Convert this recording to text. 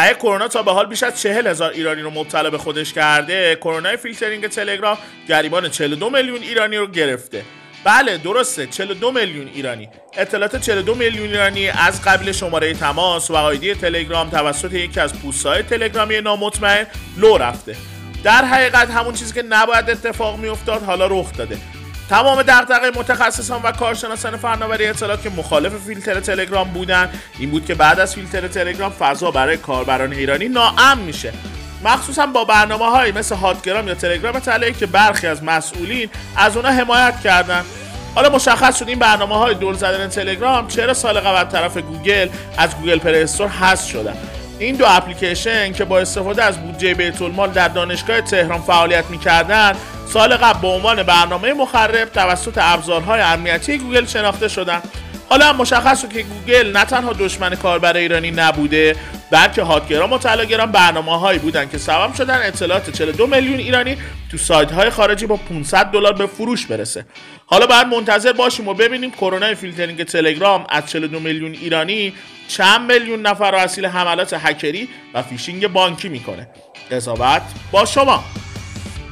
اگه کرونا تا به حال بیش از چهل هزار ایرانی رو مبتلا به خودش کرده کرونا فیلترینگ تلگرام گریبان 42 میلیون ایرانی رو گرفته. بله درسته 42 میلیون ایرانی. اطلاعات 42 میلیون ایرانی از قبل شماره تماس و آیدی تلگرام توسط یکی از پوسته‌های تلگرامی نامطمئن لو رفته. در حقیقت همون چیزی که نباید اتفاق میافتاد حالا رخ داده. تمام دغدغه متخصصان و کارشناسان فناوری اطلاعات که مخالف فیلتر تلگرام بودن. این بود که بعد از فیلتر تلگرام فضا برای کاربران ایرانی ناامن میشه. مخصوصا با برنامه های مثل هاتگرام یا تلگرام طلایی که برخی از مسئولین از اونا حمایت کردن. حالا مشخص شد این برنامه های دور زدن تلگرام چرا سال قبل طرف گوگل از Google Play Store حذف شدن. این دو اپلیکیشن که با استفاده از بودجه بیت المال در دانشگاه تهران فعالیت می‌کردند سال قبل به عنوان برنامه مخرب توسط ابزارهای امنیتی گوگل شناخته شدند حالا هم مشخص شد که گوگل نه تنها دشمن کاربر ایرانی نبوده بلکه هاتگرام و طلاگرام برنامه هایی بودن که سبب شدن اطلاعات 42 میلیون ایرانی تو سایت های خارجی با 500 دلار به فروش برسه. حالا باید منتظر باشیم و ببینیم کرونا فیلترینگ تلگرام از 42 میلیون ایرانی چند میلیون نفر رو اسیر حملات هکری و فیشینگ بانکی می‌کنه. قضاوت با شما.